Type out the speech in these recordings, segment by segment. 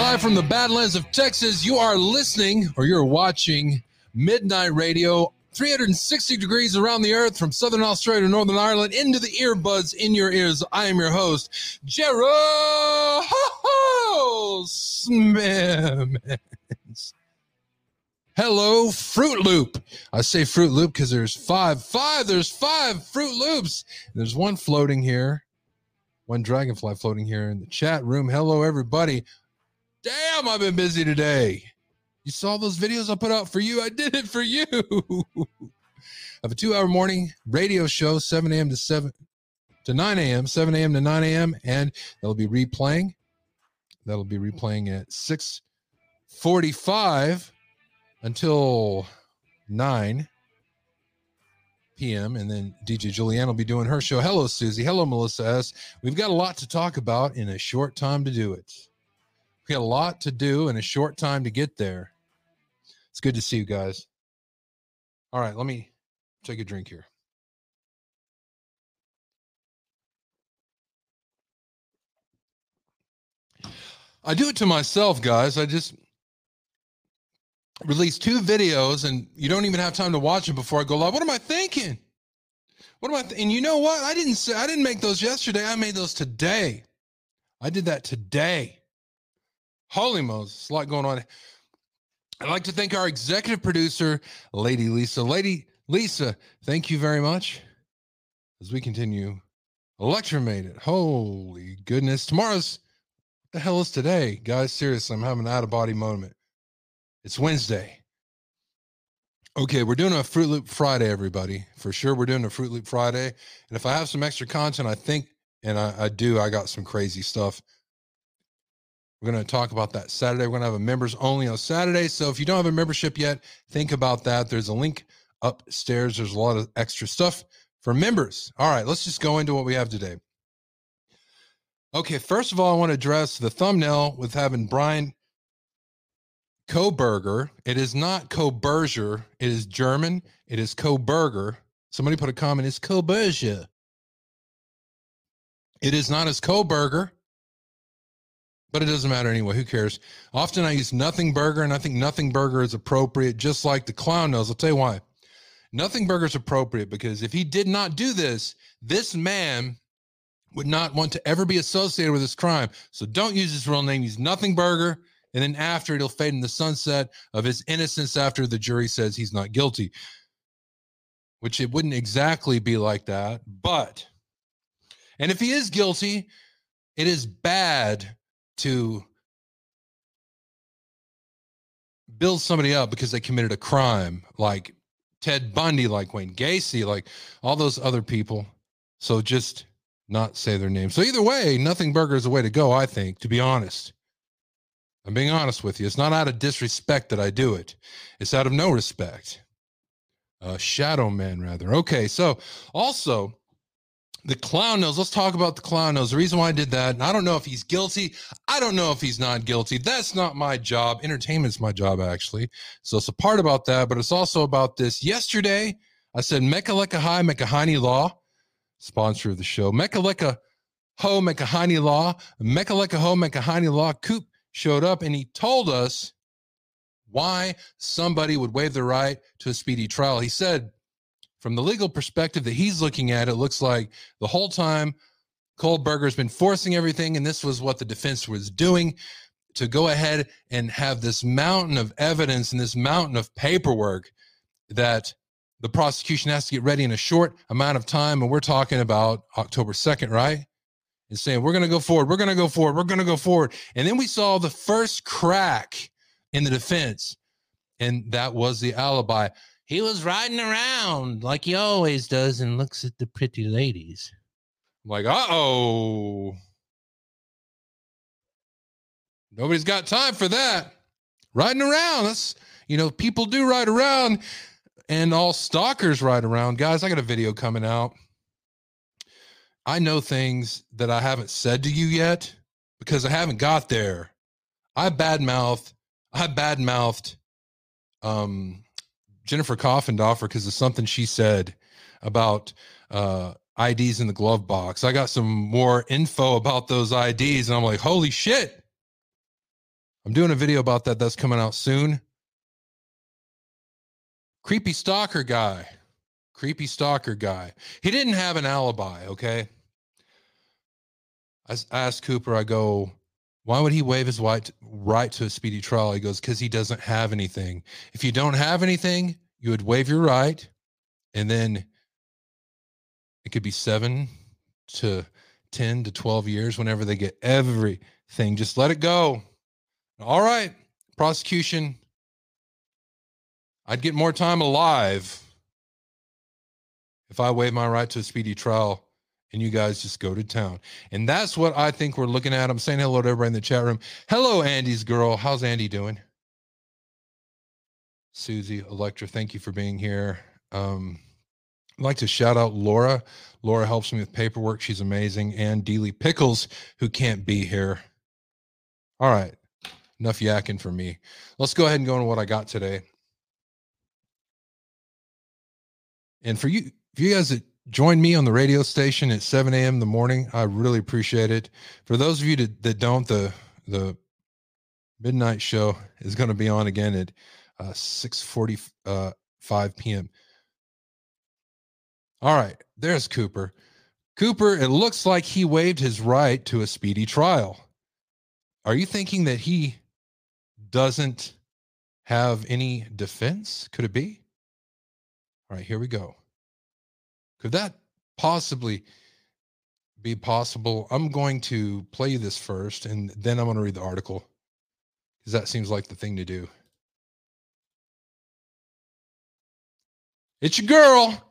Live from the Badlands of Texas, you are listening or you're watching Midnight Radio, 360 degrees around the earth from Southern Australia to Northern Ireland into the earbuds in your ears. I am your host, Gerald. Hello, Fruit Loop. I say Fruit Loop because there's five, five, there's five Fruit Loops. There's one floating here, one dragonfly floating here in the chat room. Hello, everybody. Damn, I've been busy today. You saw those videos I put out for you? I did it for you. Have a two hour morning radio show, 7 a.m. to 7 to 9 a.m., 7 a.m. to 9 a.m., and that'll be replaying. That'll be replaying at 645 until 9 p.m. And then DJ Julianne will be doing her show. Hello, Susie. Hello, Melissa S. We've got a lot to talk about in a short time to do it. Got a lot to do in a short time to get there. It's good to see you guys. All right, let me take a drink here. I do it to myself, guys. I just release two videos and you don't even have time to watch them before I go live. What am I thinking? What am I? Th- and you know what? I didn't say I didn't make those yesterday. I made those today. I did that today. Holy Moses, a lot going on. I'd like to thank our executive producer, Lady Lisa. Lady Lisa, thank you very much. As we continue, Electromated. Holy goodness. Tomorrow's what the hell is today? Guys, seriously, I'm having an out of body moment. It's Wednesday. Okay, we're doing a Fruit Loop Friday, everybody. For sure, we're doing a Fruit Loop Friday. And if I have some extra content, I think, and I, I do, I got some crazy stuff. We're going to talk about that Saturday. We're going to have a members only on Saturday. So if you don't have a membership yet, think about that. There's a link upstairs. There's a lot of extra stuff for members. All right, let's just go into what we have today. Okay, first of all, I want to address the thumbnail with having Brian Koberger. It is not Koberger. It is German. It is Koberger. Somebody put a comment. It's Koberger. It is not as Koberger, but it doesn't matter anyway. Who cares? Often I use nothing burger, and I think nothing burger is appropriate, just like the clown nose. I'll tell you why. Nothing burger is appropriate because if he did not do this, this man would not want to ever be associated with this crime. So don't use his real name. Use nothing burger and then after it'll fade in the sunset of his innocence after the jury says he's not guilty which it wouldn't exactly be like that but and if he is guilty it is bad to build somebody up because they committed a crime like ted bundy like wayne gacy like all those other people so just not say their name so either way nothing burger is the way to go i think to be honest I'm being honest with you. It's not out of disrespect that I do it. It's out of no respect. Uh, Shadow Man, rather. Okay, so also the clown nose. Let's talk about the clown nose. The reason why I did that, and I don't know if he's guilty. I don't know if he's not guilty. That's not my job. Entertainment's my job, actually. So it's a part about that, but it's also about this. Yesterday, I said Mekaleka High Mekahani Law, sponsor of the show. Mekaleka Ho Mekahani Law, Mekaleka Ho Mekahani Law, Coop showed up and he told us why somebody would waive the right to a speedy trial. He said, from the legal perspective that he's looking at, it looks like the whole time Kohlberger's been forcing everything, and this was what the defense was doing to go ahead and have this mountain of evidence and this mountain of paperwork that the prosecution has to get ready in a short amount of time. And we're talking about October 2nd, right? and saying, We're going to go forward, we're going to go forward, we're going to go forward. And then we saw the first crack in the defense, and that was the alibi. He was riding around like he always does and looks at the pretty ladies. I'm like, uh oh. Nobody's got time for that. Riding around. That's, you know, people do ride around and all stalkers ride around. Guys, I got a video coming out I know things that I haven't said to you yet because I haven't got there. I badmouthed, I badmouthed um, Jennifer Coffindaffer because of something she said about uh, IDs in the glove box. I got some more info about those IDs, and I'm like, holy shit. I'm doing a video about that. That's coming out soon. Creepy stalker guy. Creepy stalker guy. He didn't have an alibi, okay? I asked Cooper, I go, why would he waive his right, to a speedy trial? He goes, because he doesn't have anything. If you don't have anything, you would waive your right, and then it could be seven to 10 to 12 years whenever they get everything. Just let it go. All right, prosecution. I'd get more time alive if I waive my right to a speedy trial and you guys just go to town. And that's what I think we're looking at. I'm saying hello to everybody in the chat room. Hello, Andy's girl. How's Andy doing? Susie, Electra, thank you for being here. Um, I'd like to shout out Laura. Laura helps me with paperwork. She's amazing. And Dealey Pickles, who can't be here. All right. Enough yakking for me. Let's go ahead and go on what I got today. And for you, for you guys that join me on the radio station at 7 a.m. in the morning, I really appreciate it. For those of you that, that don't, the the midnight show is going to be on again at uh, 6:45 uh, p.m. All right, there's Cooper. Cooper, it looks like he waived his right to a speedy trial. Are you thinking that he doesn't have any defense? Could it be? All right, here we go. Could that possibly be possible? I'm going to play this first and then I'm going to read the article because that seems like the thing to do. It's your girl.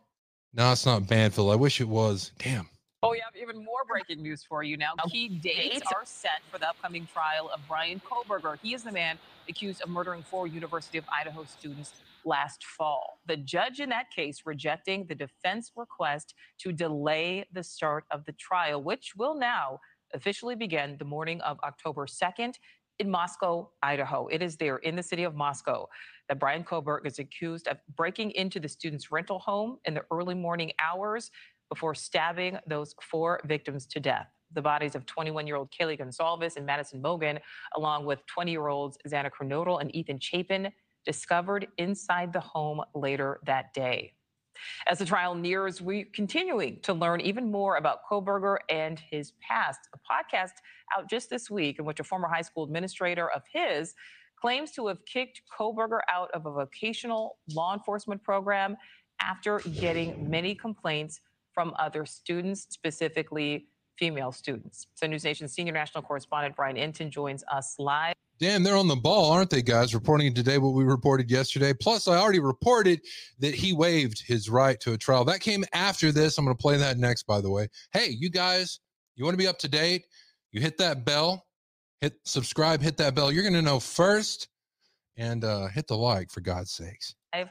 No, it's not Banfield. I wish it was. Damn. Oh, yeah, even more breaking news for you now. Oh, Key dates are set for the upcoming trial of Brian Kohberger. He is the man accused of murdering four University of Idaho students last fall. The judge in that case rejecting the defense request to delay the start of the trial, which will now officially begin the morning of October 2nd in Moscow, Idaho. It is there in the city of Moscow that Brian Kohberger is accused of breaking into the student's rental home in the early morning hours before stabbing those four victims to death. The bodies of 21 year old Kaylee Goncalves and Madison Mogen, along with 20 year olds Xana Kernodle and Ethan Chapin, discovered inside the home later that day. As the trial nears, we're continuing to learn even more about Kohberger and his past. A podcast out just this week in which a former high school administrator of his claims to have kicked Kohberger out of a vocational law enforcement program after getting many complaints from other students, specifically female students. So News Nation senior national correspondent Brian Entin joins us live. Damn, they're on the ball, aren't they, guys? Reporting today what we reported yesterday. Plus, I already reported that he waived his right to a trial. That came after this. I'm going to play that next, by the way. Hey, you guys, you want to be up to date? You hit that bell, hit subscribe, hit that bell. You're going to know first and uh, hit the like for God's sakes. Uh,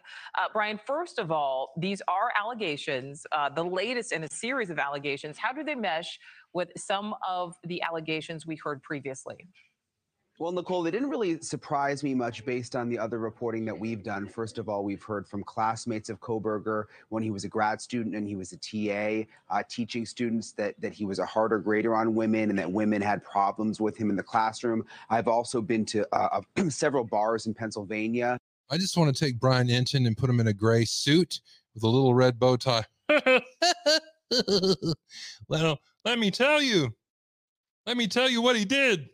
Brian, first of all, these are allegations, uh, the latest in a series of allegations. How do they mesh with some of the allegations we heard previously? Well, Nicole, they didn't really surprise me much based on the other reporting that we've done. First of all, we've heard from classmates of Kohberger when he was a grad student and he was a TA, uh, teaching students that, that he was a harder grader on women and that women had problems with him in the classroom. I've also been to uh, several bars in Pennsylvania. I just want to take Brian Entin and put him in a gray suit with a little red bow tie. well, let me tell you. Let me tell you what he did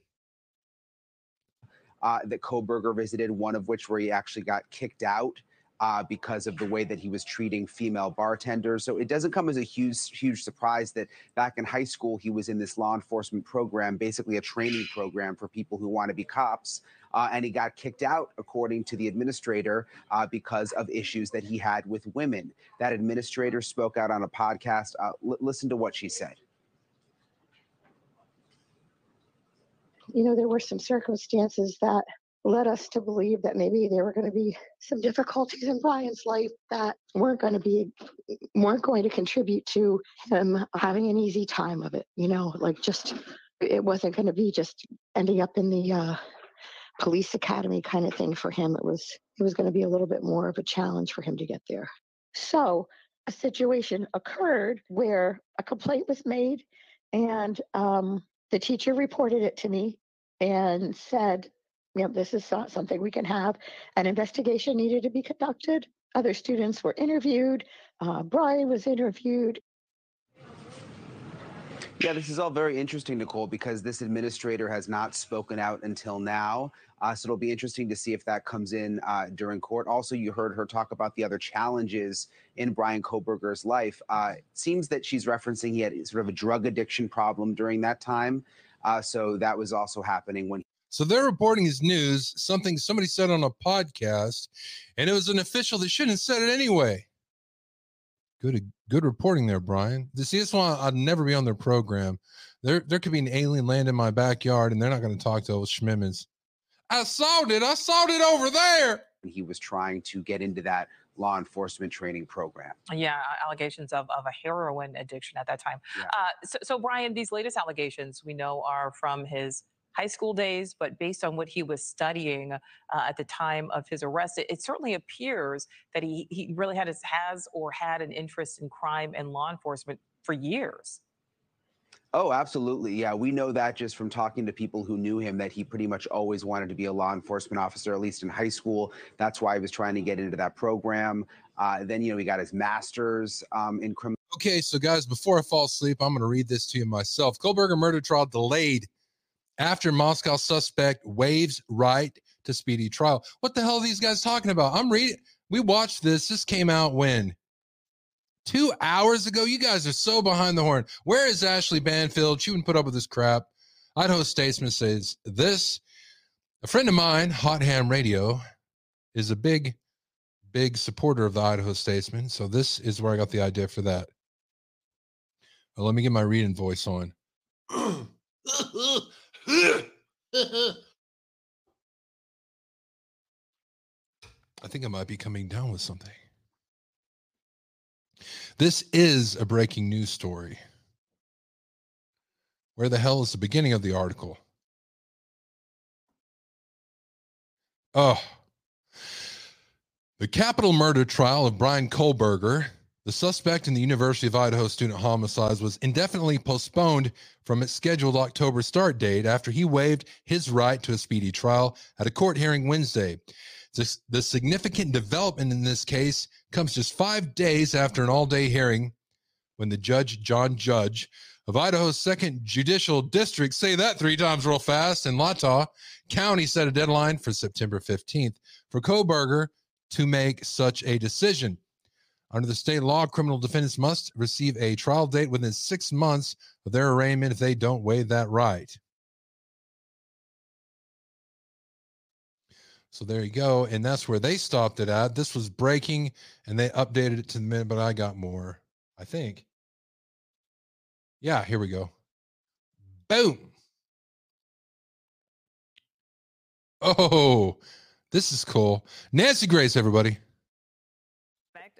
uh, that Kohberger visited, one of which where he actually got kicked out uh, because of the way that he was treating female bartenders. So it doesn't come as a huge, huge surprise that back in high school he was in this law enforcement program, basically a training program for people who want to be cops. Uh, and he got kicked out, according to the administrator, uh, because of issues that he had with women. That administrator spoke out on a podcast. Uh, listen to what she said. You know, there were some circumstances that led us to believe that maybe there were going to be some difficulties in Bryan's life that weren't going to be weren't going to contribute to him having an easy time of it. You know, like just it wasn't going to be just ending up in the uh, police academy kind of thing for him. It was it was going to be a little bit more of a challenge for him to get there. So a situation occurred where a complaint was made, and um, the teacher reported it to me and said, you know, this is not something we can have. An investigation needed to be conducted. Other students were interviewed. Uh, Brian was interviewed. Yeah, this is all very interesting, Nicole, because this administrator has not spoken out until now. Uh, so it'll be interesting to see if that comes in uh, during court. Also, you heard her talk about the other challenges in Brian Kohberger's life. Uh, it seems that she's referencing he had sort of a drug addiction problem during that time. Uh, so that was also happening when. So they're reporting his news, something somebody said on a podcast, and it was an official that shouldn't have said it anyway. Good, good reporting there, Brian. This is why I'd never be on their program. There, there could be an alien land in my backyard, and they're not going to talk to old Schmimmins. I saw it. I saw it over there. He was trying to get into that law enforcement training program. Yeah, allegations of, of a heroin addiction at that time. Yeah. Uh, so, so, Brian, these latest allegations we know are from his high school days, but based on what he was studying uh, at the time of his arrest, it, it, certainly appears that he, he really had his, has or had an interest in crime and law enforcement for years. Oh, absolutely. Yeah, we know that just from talking to people who knew him that he pretty much always wanted to be a law enforcement officer, at least in high school. That's why he was trying to get into that program. Uh, then, you know, he got his master's um, in criminal. Okay, so guys, before I fall asleep, I'm going to read this to you myself. Kohberger murder trial delayed after Moscow suspect waives right to speedy trial. What the hell are these guys talking about? I'm reading. We watched this. This came out when? Two hours ago. You guys are so behind the horn. Where is Ashley Banfield? She wouldn't put up with this crap. Idaho Statesman says this. A friend of mine, Hot Ham Radio, is a big, big supporter of the Idaho Statesman. So this is where I got the idea for that. Well, let me get my reading voice on. I think I might be coming down with something. This is a breaking news story. Where the hell is the beginning of the article? Oh, the capital murder trial of Brian Kohberger the suspect in the University of Idaho student homicides was indefinitely postponed from its scheduled October start date after he waived his right to a speedy trial at a court hearing Wednesday. The significant development in this case comes just five days after an all day hearing when the judge, John Judge, of Idaho's second judicial district, say that three times real fast, in Latah County set a deadline for September 15th for Kohberger to make such a decision. Under the state law, criminal defendants must receive a trial date within six months of their arraignment if they don't waive that right. So there you go. And that's where they stopped it at. This was breaking and they updated it to the minute, but I got more, I think. Yeah, here we go. Boom. Oh, this is cool. Nancy Grace, everybody.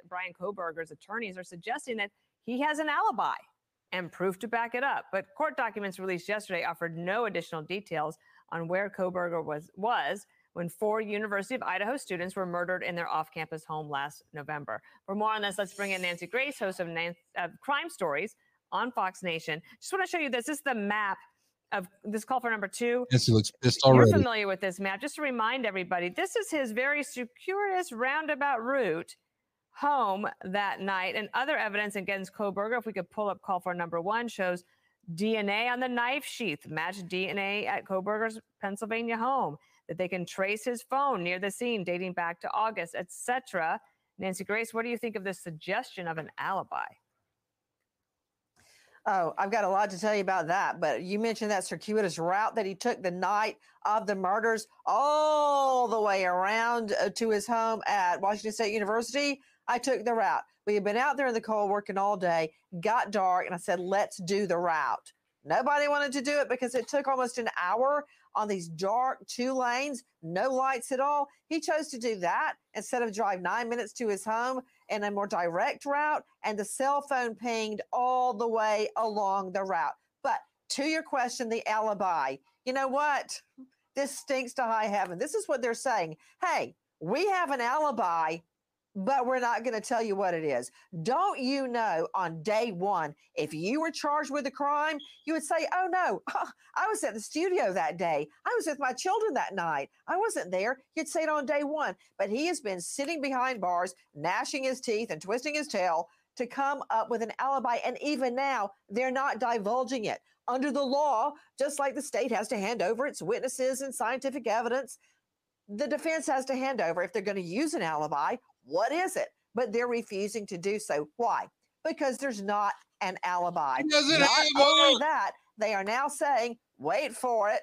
Brian Kohberger's attorneys are suggesting that he has an alibi and proof to back it up. But court documents released yesterday offered no additional details on where Kohberger was was when four University of Idaho students were murdered in their off-campus home last November. For more on this, let's bring in Nancy Grace, host of Nan- uh, Crime Stories on Fox Nation. Just want to show you this. This is the map of this call for number two. Nancy looks pissed already. You're familiar with this map. Just to remind everybody, this is his very circuitous roundabout route home that night. And other evidence against Kohberger, if we could pull up call for number one, shows DNA on the knife sheath, matched DNA at Kohberger's Pennsylvania home, that they can trace his phone near the scene dating back to August, etc. Nancy Grace, what do you think of this suggestion of an alibi? Oh, I've got a lot to tell you about that. But you mentioned that circuitous route that he took the night of the murders all the way around uh, to his home at Washington State University. I took the route. We had been out there in the cold working all day, got dark, and I said, let's do the route. Nobody wanted to do it because it took almost an hour on these dark two lanes, no lights at all. He chose to do that instead of drive nine minutes to his home in a more direct route, and the cell phone pinged all the way along the route. But to your question, the alibi, you know what? This stinks to high heaven. This is what they're saying. Hey, we have an alibi but we're not going to tell you what it is. Don't you know on day one, if you were charged with a crime, you would say, Oh no, I was at the studio that day. I was with my children that night. I wasn't there. You'd say it on day one. But he has been sitting behind bars, gnashing his teeth and twisting his tail to come up with an alibi. And even now, they're not divulging it. Under the law, just like the state has to hand over its witnesses and scientific evidence, the defense has to hand over if they're going to use an alibi what is it? But they're refusing to do so. Why? Because there's not an alibi. Doesn't not have only that, they are now saying, wait for it.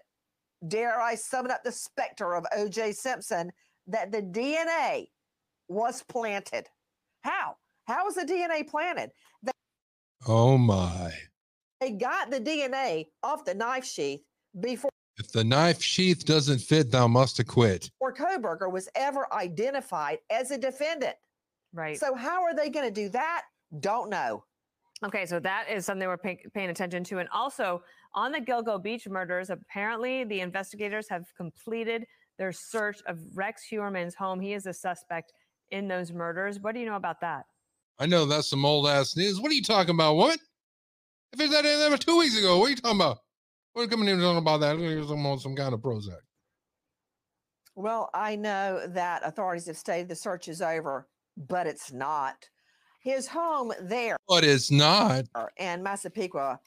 Dare I summon up the specter of OJ Simpson that the DNA was planted? How? How was the DNA planted? They, Oh my. they got the DNA off the knife sheath before If the knife sheath doesn't fit, thou must acquit. Or Kohberger was ever identified as a defendant. Right. So how are they going to do that? Don't know. Okay, so that is something we're pay- paying attention to. And also on the Gilgo Beach murders, apparently the investigators have completed their search of Rex Heuermann's home. He is a suspect in those murders. What do you know about that? I know that's some old ass news. What are you talking about, woman? If it's that that was two weeks ago, what are you talking about? What are you coming in talking about that? Some on some kind of Prozac. Well, I know that authorities have stated the search is over, but it's not. His home there But it's not. in Massapequa,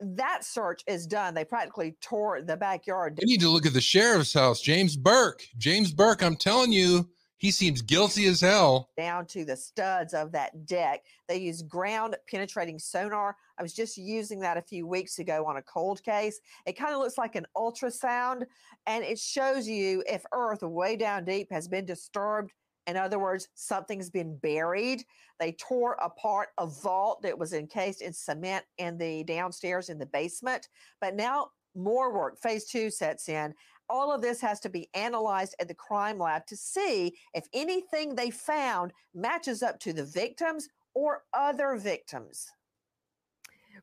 that search is done. They practically tore the backyard We need to look at the sheriff's house, James Burke. James Burke, I'm telling you, he seems guilty as hell. down to the studs of that deck. They use ground penetrating sonar. I was just using that a few weeks ago on a cold case. It kind of looks like an ultrasound and it shows you if earth way down deep has been disturbed. In other words, something's been buried. They tore apart a vault that was encased in cement in the downstairs in the basement. But now more work, phase two sets in all of this has to be analyzed at the crime lab to see if anything they found matches up to the victims or other victims.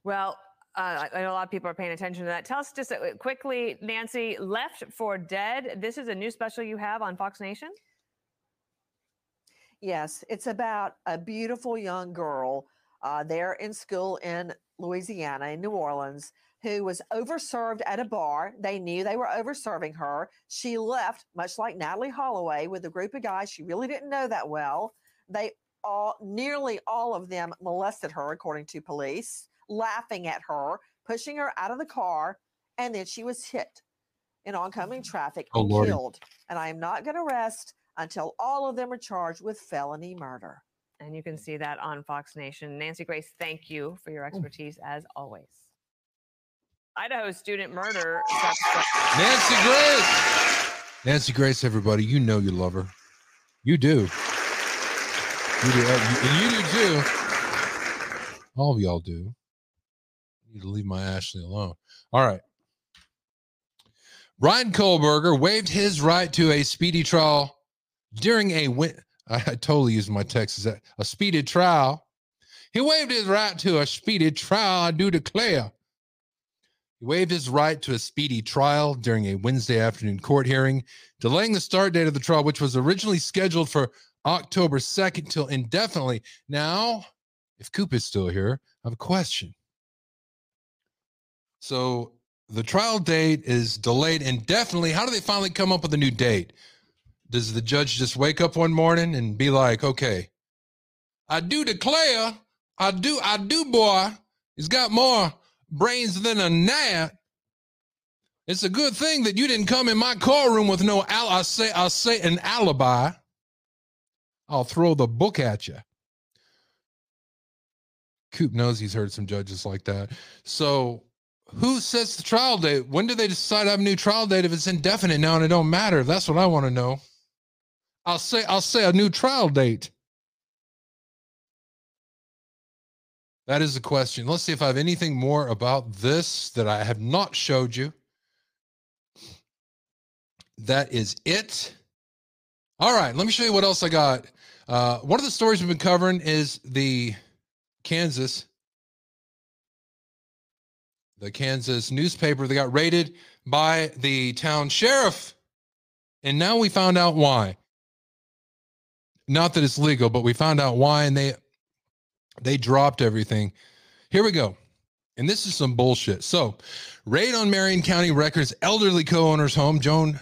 Well, uh, I know a lot of people are paying attention to that. Tell us just uh, quickly, Nancy, Left for Dead. This is a new special you have on Fox Nation. Yes, it's about a beautiful young girl uh, there in school in Louisiana, in New Orleans, who was overserved at a bar. They knew they were overserving her. She left, much like Natalee Holloway, with a group of guys she really didn't know that well. They all, nearly all of them molested her, according to police, laughing at her, pushing her out of the car, and then she was hit in oncoming mm. traffic Oh, and Lordy. killed. And I am not going to rest until all of them are charged with felony murder. And you can see that on Fox Nation. Nancy Grace, thank you for your oh. expertise as always. Idaho student murder. Nancy Grace. Nancy Grace, everybody, you know you love her. You do. You do. And you do too. All of y'all do. You need to leave my Ashley alone. All right. Ryan Kohlberger waived his right to a speedy trial during a win. I, I totally used my Texas a speedy trial. He waived his right to a speedy trial. I do declare. He waived his right to a speedy trial during a Wednesday afternoon court hearing, delaying the start date of the trial, which was originally scheduled for October 2nd till indefinitely. Now, if Coop is still here, I have a question. So the trial date is delayed indefinitely. How do they finally come up with a new date? Does the judge just wake up one morning and be like, okay, I do declare, I do, I do, boy, he's got more brains than a gnat. It's a good thing that you didn't come in my courtroom with no al- I say I say an alibi. I'll throw the book at you. Coop knows he's heard some judges like that. So who sets the trial date? When do they decide to have a new trial date if it's indefinite now and it don't matter? That's what I want to know. I'll say I'll say a new trial date. That is the question. Let's see if I have anything more about this that I have not showed you. That is it. All right, let me show you what else I got. Uh, one of the stories we've been covering is the Kansas, the Kansas newspaper that got raided by the town sheriff. And now we found out why. not that it's legal, but we found out why, and they they dropped everything. Here we go. And this is some bullshit. So, raid on Marion County Records elderly co-owner's home. Joan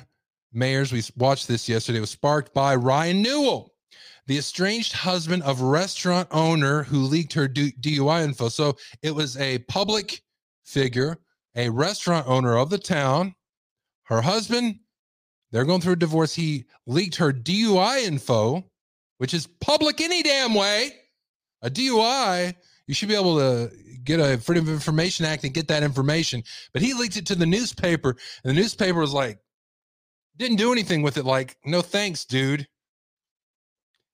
Mayers, we watched this yesterday, was sparked by Ryan Newell, the estranged husband of restaurant owner who leaked her DUI info. So it was a public figure, a restaurant owner of the town. Her husband, they're going through a divorce. He leaked her DUI info, which is public any damn way. A DUI, you should be able to get a Freedom of Information Act and get that information. But he leaked it to the newspaper, and the newspaper was like, didn't do anything with it. Like, no thanks, dude.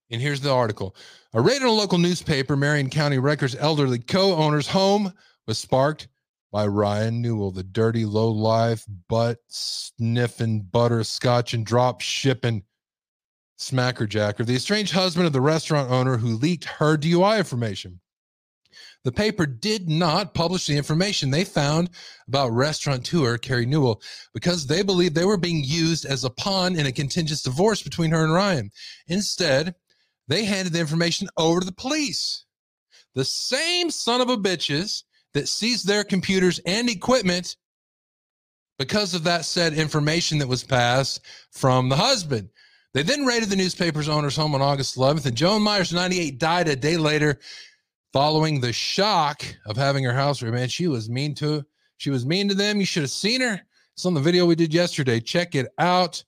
And here's the article. A raid on a local newspaper, Marion County Records elderly co-owner's home was sparked by Ryan Newell, the dirty, low life, butt sniffing, butter scotch and drop shipping smackerjacker, the estranged husband of the restaurant owner who leaked her DUI information. The paper did not publish the information they found about restaurateur Kari Newell because they believed they were being used as a pawn in a contentious divorce between her and Ryan. Instead, they handed the information over to the police. The same son of a bitches that seized their computers and equipment because of that said information that was passed from the husband. They then raided the newspaper's owner's home on August 11th, and Joan Myers, 98, died a day later following the shock of having her house man she was mean to she was mean to them. You should have seen her. It's on the video we did yesterday. Check it out.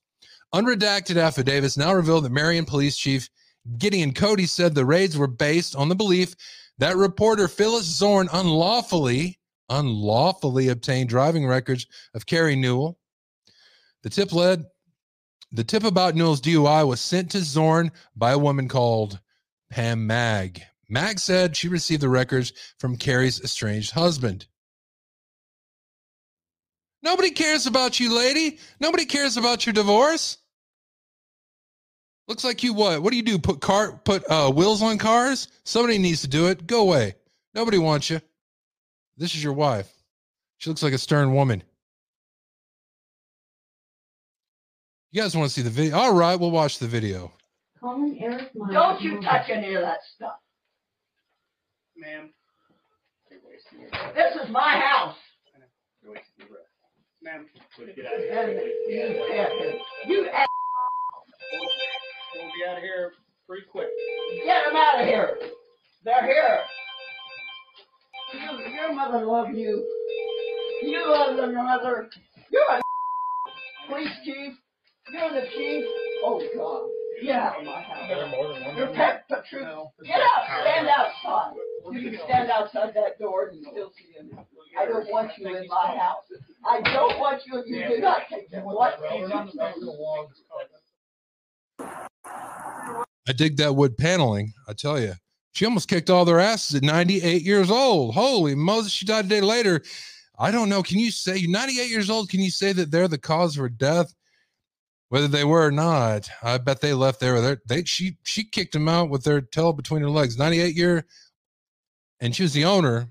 Unredacted affidavits now reveal that marion police chief gideon cody said the raids were based on the belief that reporter phyllis zorn unlawfully unlawfully obtained driving records of kari newell. The tip led the tip about newell's dui was sent to zorn by a woman called pam maag Maag said she received the records from Kari's estranged husband. Nobody cares about you, lady. Nobody cares about your divorce. Looks like you what? What do you do? Put car put uh, wheels on cars? Somebody needs to do it. Go away. Nobody wants you. This is your wife. She looks like a stern woman. You guys want to see the video? All right, we'll watch the video. Eric Don't you touch any of that stuff ma'am. This is my house. Ma'am, get out of here. You, you ass- We'll be out of here pretty quick. Get them out of here. They're here. You, your mother loves you. You love your mother. You're a police chief. You're the chief. Oh, God. Get out of my house. You're pet patrol. Get out. Stand outside. You can stand outside that door and still see him. I don't want you in my house. I don't want you. You do not take them. What? I dig that wood paneling. I tell you, she almost kicked all their asses at 98 years old. Holy Moses, she died a day later. I don't know. Can you say 98 years old? Can you say that they're the cause of her death? Whether they were or not, I bet they left there. with They she she kicked them out with their tail between her legs. 98 year and she was the owner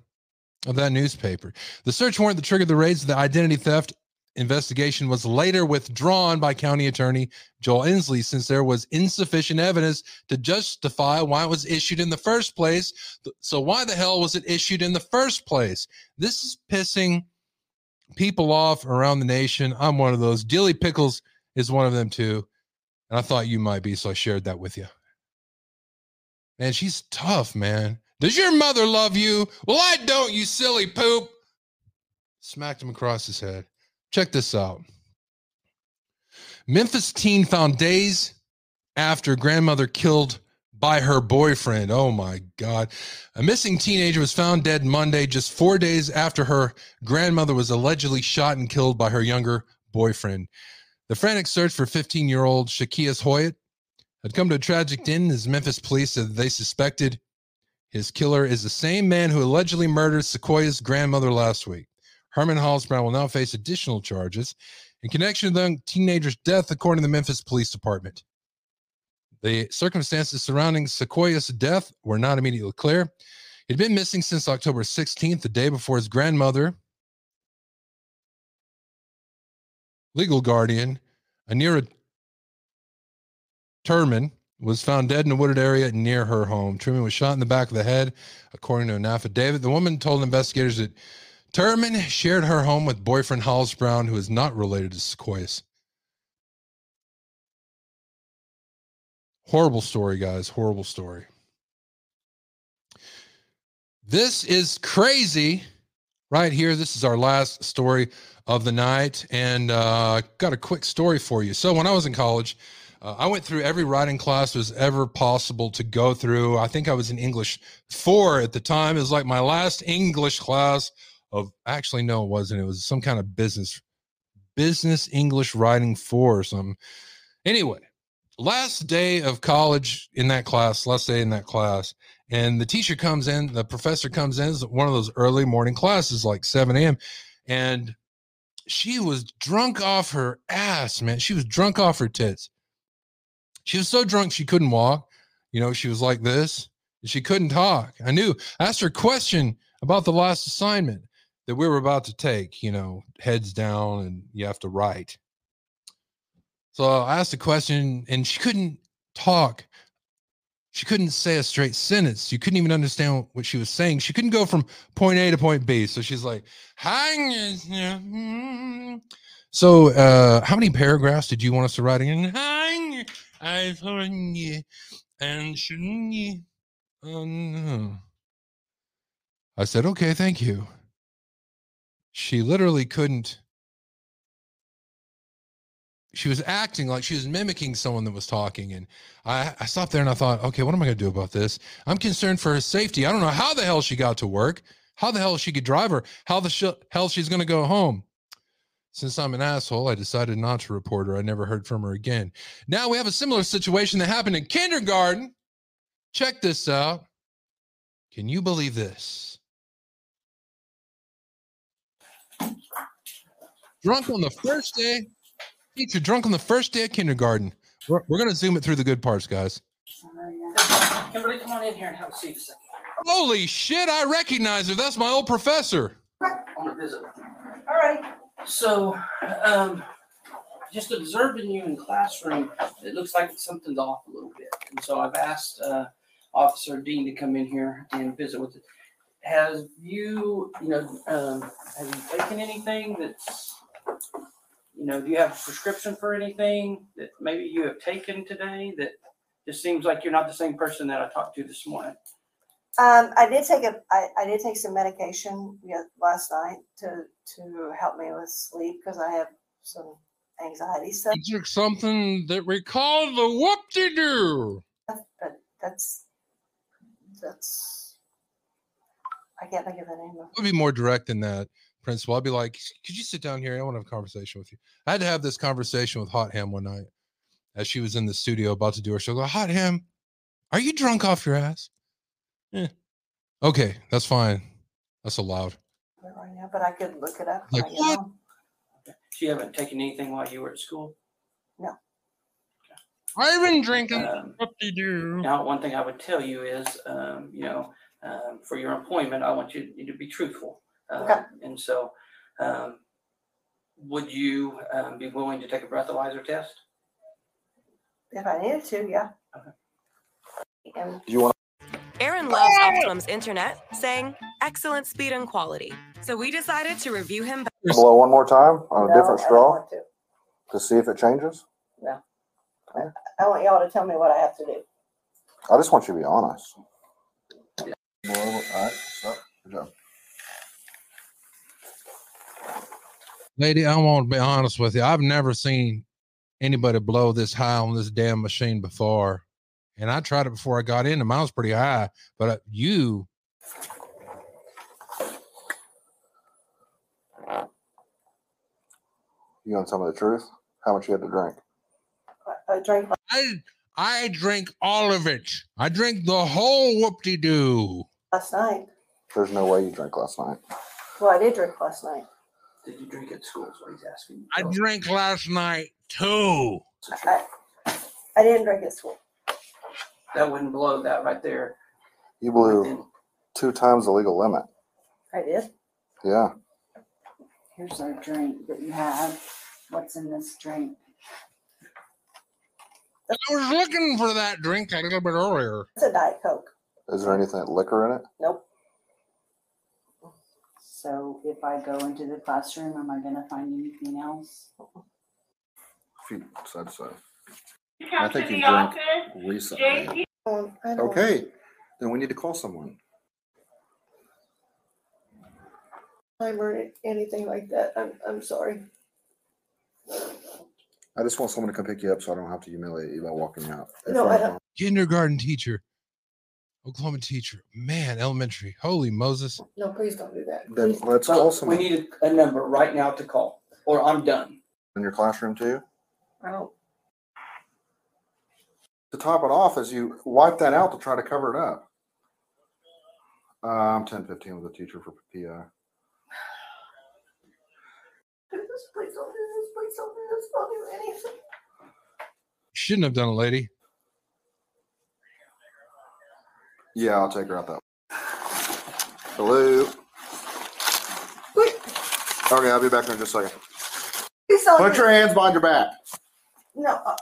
of that newspaper. The search warrant that triggered the raids the identity theft investigation was later withdrawn by County Attorney Joel Ensey since there was insufficient evidence to justify why it was issued in the first place. So, why the hell was it issued in the first place? This is pissing people off around the nation. I'm one of those. Dilly Pickles is one of them too. And I thought you might be, so I shared that with you. Man, she's tough, man. Does your mother love you? Well, I don't, you silly poop. Smacked him across his head. Check this out. Memphis teen found days after grandmother killed by her boyfriend. Oh my God. A missing teenager was found dead Monday, just four days after her grandmother was allegedly shot and killed by her younger boyfriend. The frantic search for 15 year old Shakias Hoyt had come to a tragic end as Memphis police said they suspected his killer is the same man who allegedly murdered Sequoia's grandmother last week. Herman Halsbrown will now face additional charges in connection to the teenager's death, according to the Memphis Police Department. The circumstances surrounding Sequoia's death were not immediately clear. He'd been missing since October 16th, the day before his grandmother, legal guardian, Anira Turman, was found dead in a wooded area near her home. Truman was shot in the back of the head, according to an affidavit. The woman told investigators that Turman shared her home with boyfriend Hollis Brown, who is not related to Sequoias. Horrible story, guys. Horrible story. This is crazy right here. This is our last story of the night. And uh, got a quick story for you. So, when I was in college, uh, I went through every writing class was ever possible to go through. I think I was in English four at the time. It was like my last English class of actually, no, it wasn't. It was some kind of business, business English writing four or something. Anyway, last day of college in that class, last day in that class, and the teacher comes in, the professor comes in, it's one of those early morning classes, like 7 a.m. And she was drunk off her ass, man. She was drunk off her tits. She was so drunk she couldn't walk. You know, she was like this. She couldn't talk. I knew. I asked her a question about the last assignment that we were about to take, you know, heads down and you have to write. So I asked a question and she couldn't talk. She couldn't say a straight sentence. You couldn't even understand what she was saying. She couldn't go from point A to point B. So she's like, "Hang." So, uh, how many paragraphs did you want us to write in? Hang. I told you, and shouldn't you? Oh no. I said, okay, thank you. She literally couldn't. She was acting like she was mimicking someone that was talking. And I, I stopped there and I thought, okay, what am I going to do about this? I'm concerned for her safety. I don't know how the hell she got to work, how the hell she could drive her, how the sh- hell she's going to go home. Since I'm an asshole, I decided not to report her. I never heard from her again. Now we have a similar situation that happened in kindergarten. Check this out. Can you believe this? Drunk on the first day, teacher drunk on the first day of kindergarten. We're, we're going to zoom it through the good parts, guys. Kimberly, come on in here and have a seat a second. Holy shit, I recognize her. That's my old professor. Want to visit. All right. So, um, just observing you in classroom, it looks like something's off a little bit. And so I've asked uh, Officer Dean to come in here and visit with it. Has you, you know, um, have you taken anything that's, you know, do you have a prescription for anything that maybe you have taken today that just seems like you're not the same person that I talked to this morning? Um, I did take a, I, I did take some medication yeah, last night to to help me with sleep because I have some anxiety stuff. You took something that we call the whoop-de-doo. But that's that's I can't think of the name of. I'll be more direct than that, Principal. I'll be like, could you sit down here? I want to have a conversation with you. I had to have this conversation with Hot Ham one night as she was in the studio about to do her show. I go, Hot Ham, are you drunk off your ass? Yeah. Okay, that's fine. That's allowed. it Right now, but I could look it up. Like right what? now. So you haven't taken anything while you were at school? No. I've been drinking Um, whoop-de-doo. Now, one thing I would tell you is, um, you know, um, for your employment, I want you, you to be truthful. Um, Okay. And so, um, would you um, be willing to take a breathalyzer test? If I needed to, yeah. Okay. And Do you want Aaron loves Optimum's internet, saying excellent speed and quality. So we decided to review him. to blow one more time on a no, different I don't straw want to. to see if it changes? Yeah. I want y'all to tell me what I have to do. I just want you to be honest. Blow over- All right, stop. Good job. Lady, I want to be honest with you. I've never seen anybody blow this high on this damn machine before. And I tried it before I got in, and mine was pretty high. But uh, you, You gonna tell me the truth? How much you had to drink? I, I drank. I, I drink all of it. I drink the whole whoop-de-doo. last night. There's no way you drank last night. Well, I did drink last night. Did you drink at school? Is what he's asking. I drank last night too. I, I didn't drink at school. That wouldn't blow that right there. You blew then. two times the legal limit. I did. Yeah. Here's our drink that you have. What's in this drink? I was looking for that drink a little bit earlier. It's a Diet Coke. Is there anything liquor in it? Nope. So if I go into the classroom, am I gonna find anything else? If you said so. Come I to think you the drink office. recently. JC. Um, I don't- Okay, then we need to call someone. time or anything like that. I'm, I'm sorry. I just want someone to come pick you up so I don't have to humiliate you by walking out. in No, front I of don't- Kindergarten teacher, Oklahoma teacher. Man, elementary. Holy Moses. No, please don't do that. Then Please. let's So call we someone need a, a number right now to call, or I'm done. in your classroom too. I don't. To top it off, is you wipe that out to try to cover it up. Uh, I'm ten fifteen with a teacher for PI. Please, please don't do this. Please don't do this. Don't do anything. Shouldn't have done it, lady. Yeah, I'll take her out that. Hello. Okay, I'll be back in just a second. Put your hands behind your back. No, uh,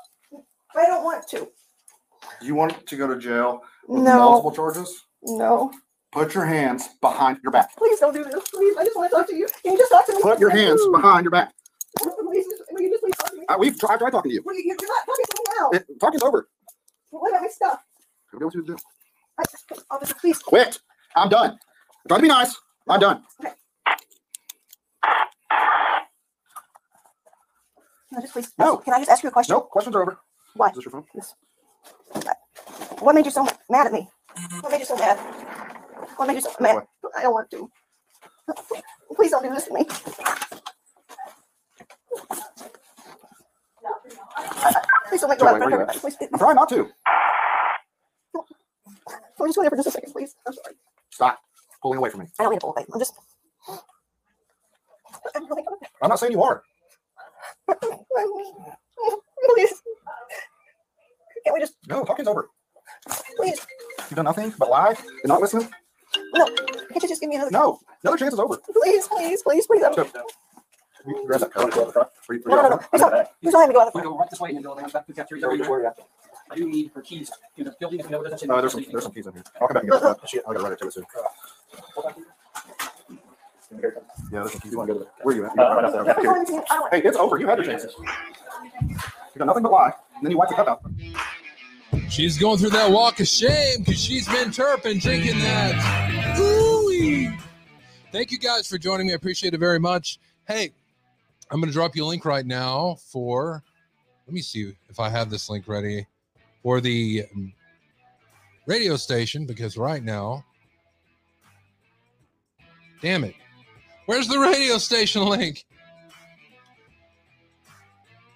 I don't want to. Do you want to go to jail with No. multiple charges? No. Put your hands behind your back. Please don't do this. Please, I just want to talk to you. Can you just talk to me? Put your hands behind your back. Please, just- will you just please talk to me? Uh, we've tried, tried talking to you. Well, you- You're not talking to me now. It, talking's over. What about my stuff? Go do what you do. I, officer, please. Quit. I'm done. I'm to be nice. I'm done. No, just please. No. Can I just ask you a question? Nope. Questions are over. Why? Is this your phone? Yes. What made you so mad at me? What made you so mad? What made you so mad? I don't want to. Please don't do this to me. Please don't make me laugh. where you at? Please, I'm trying not to. Can we just go there for just a second, please? I'm sorry. Stop pulling away from me. I don't mean to pull away. I'm just. I'm really... I'm not saying you are. Please. Can't we just, No, talking's over. please? You've done nothing but lie. You're not listening. No. Can't you just give me another? No. Another chance is over. Please, please, please, please. I'm, So, you grab that coat. Go out the front. No, no, no. at? Please don't, please don't have me go out the front. go right this way and then go around back to the cafeteria. Where you- where you at? I do need her keys to the building. If you know what it is, No, there's some, there's some keys in here. I'll come back and get that. Shit, I gotta write it to it soon. Yeah, there's some keys. You wanna go to the, where are you at? You're right out there. I don't want anything. I don't want. Hey, it's over. You had your chances. You've done nothing but lie. And then you wipe the cup out. She's going through that walk of shame because she's been terping drinking that. Ooh-wee. Thank you guys for joining me. I appreciate it very much. Hey, I'm going to drop you a link right now for, let me see if I have this link ready for the um, radio station because right now, damn it, where's the radio station link?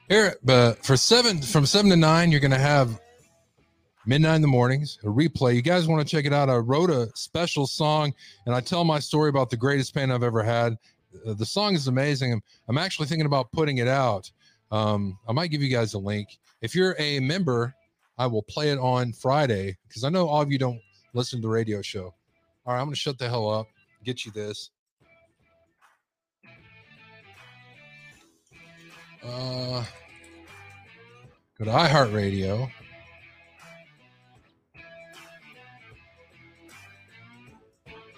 Here, but for seven from seven to nine, you're gonna have midnight in the mornings, a replay. You guys want to check it out? I wrote a special song, and I tell my story about the greatest pain I've ever had. Uh, the song is amazing. I'm, I'm actually thinking about putting it out. Um, I might give you guys a link. If you're a member, I will play it on Friday because I know all of you don't listen to the radio show. All right, I'm gonna shut the hell up. Get you this. Uh, go to iHeartRadio.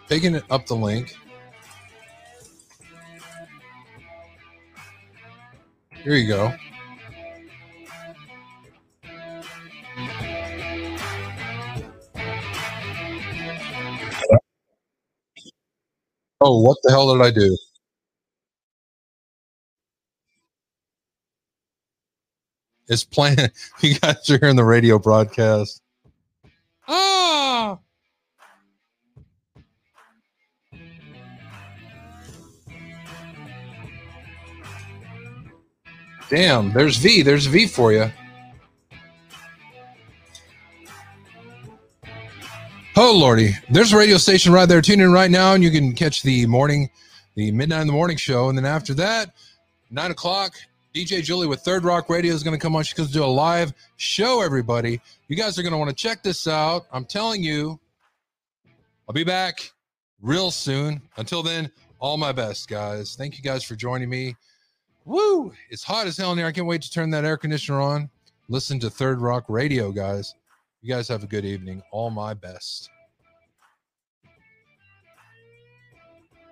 Picking it up the link. Here you go. Oh, what the hell did I do? It's playing. You guys are hearing the radio broadcast. Ah! Damn, there's V. There's V for you. Oh lordy, there's a radio station right there. Tune in right now, and you can catch the morning, the midnight in the morning show, and then after that, nine o'clock, DJ Julie with Third Rock Radio is going to come on. She's going to do a live show. Everybody, you guys are going to want to check this out. I'm telling you, I'll be back real soon. Until then, all my best, guys. Thank you guys for joining me. Woo! It's hot as hell in here. I can't wait to turn that air conditioner on. Listen to Third Rock Radio, guys. You guys have a good evening. All my best.